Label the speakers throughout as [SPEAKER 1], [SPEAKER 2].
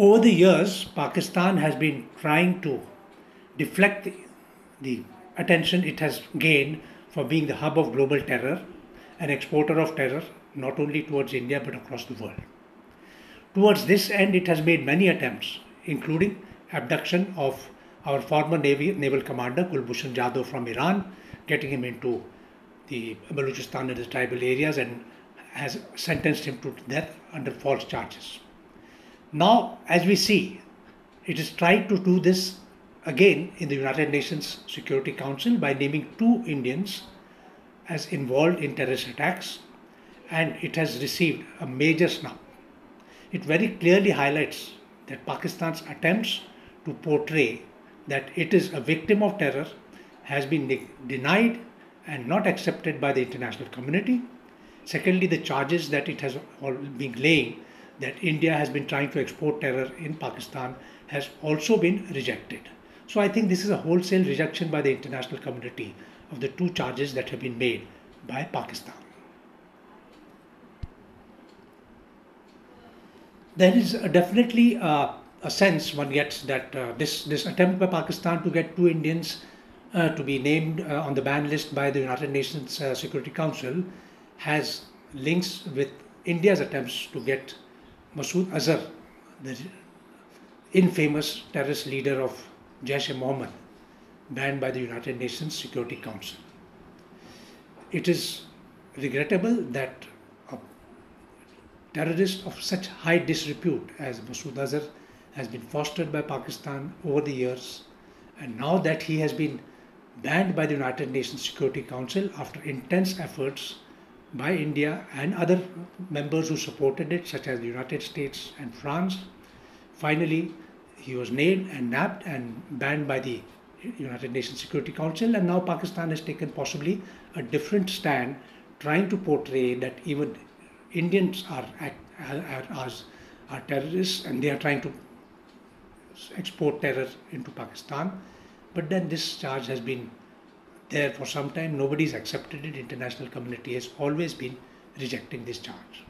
[SPEAKER 1] Over the years, Pakistan has been trying to deflect the, the attention it has gained for being the hub of global terror, an exporter of terror, not only towards India but across the world. Towards this end, it has made many attempts, including abduction of our former Navy, naval commander Kulbhushan Jadhav from Iran, getting him into the Balochistan and the tribal areas and has sentenced him to death under false charges. Now, as we see, it is tried to do this again in the United Nations Security Council by naming two Indians as involved in terrorist attacks, and it has received a major snub. It very clearly highlights that Pakistan's attempts to portray that it is a victim of terror has been de- denied and not accepted by the international community. Secondly, the charges that it has been laying that India has been trying to export terror in Pakistan has also been rejected. So I think this is a wholesale rejection by the international community of the two charges that have been made by Pakistan. There is definitely uh, a sense one gets that uh, this this attempt by Pakistan to get two Indians uh, to be named uh, on the ban list by the United Nations uh, Security Council has links with India's attempts to get Masood Azhar, the infamous terrorist leader of Jaish-e-Mohammed, banned by the United Nations Security Council. It is regrettable that a terrorist of such high disrepute as Masood Azhar has been fostered by Pakistan over the years, and now that he has been banned by the United Nations Security Council after intense efforts by India and other members who supported it, such as the United States and France. Finally, he was nailed and nabbed and banned by the United Nations Security Council, and now Pakistan has taken possibly a different stand, trying to portray that even Indians are, are, are, are terrorists and they are trying to export terror into Pakistan. But then this charge has been there for some time. Nobody's accepted it. International community has always been rejecting this charge.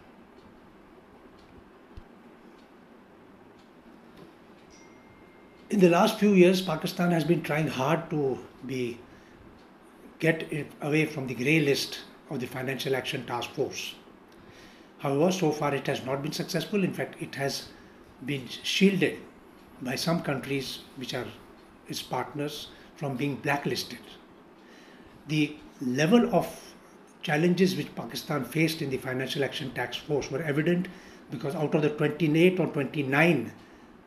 [SPEAKER 1] In the last few years, Pakistan has been trying hard to be get away from the grey list of the Financial Action Task Force. However, so far it has not been successful. In fact, it has been shielded by some countries which are its partners from being blacklisted. The level of challenges which Pakistan faced in the Financial Action Task Force were evident because out of the 28 or 29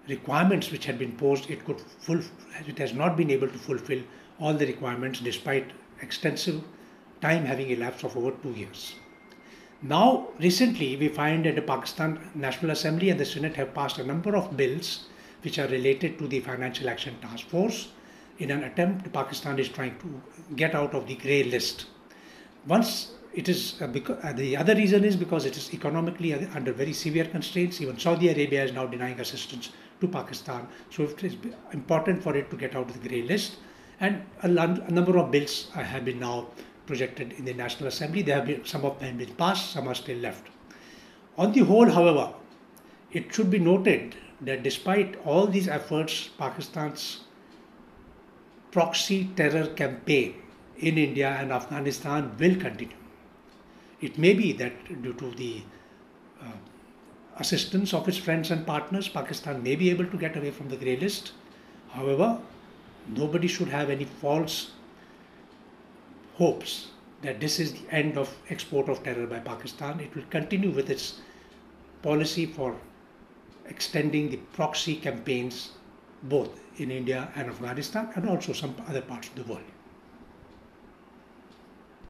[SPEAKER 1] requirements which had been posed, it could full, it has not been able to fulfill all the requirements despite extensive time having elapsed of over two years. Now, recently, we find that the Pakistan National Assembly and the Senate have passed a number of bills which are related to the Financial Action Task Force. In an attempt, Pakistan is trying to get out of the grey list. Once it is uh, because, uh, the other reason is because it is economically under very severe constraints. Even Saudi Arabia is now denying assistance to Pakistan. So it is important for it to get out of the grey list. And a, a number of bills uh, have been now projected in the National Assembly. There have been some of them been passed, some are still left. On the whole, however, it should be noted that despite all these efforts, Pakistan's proxy terror campaign in India and Afghanistan will continue. It may be that due to the uh, assistance of its friends and partners, Pakistan may be able to get away from the grey list. However, nobody should have any false hopes that this is the end of export of terror by Pakistan. It will continue with its policy for extending the proxy campaigns both in India and Afghanistan and also some other parts of the world.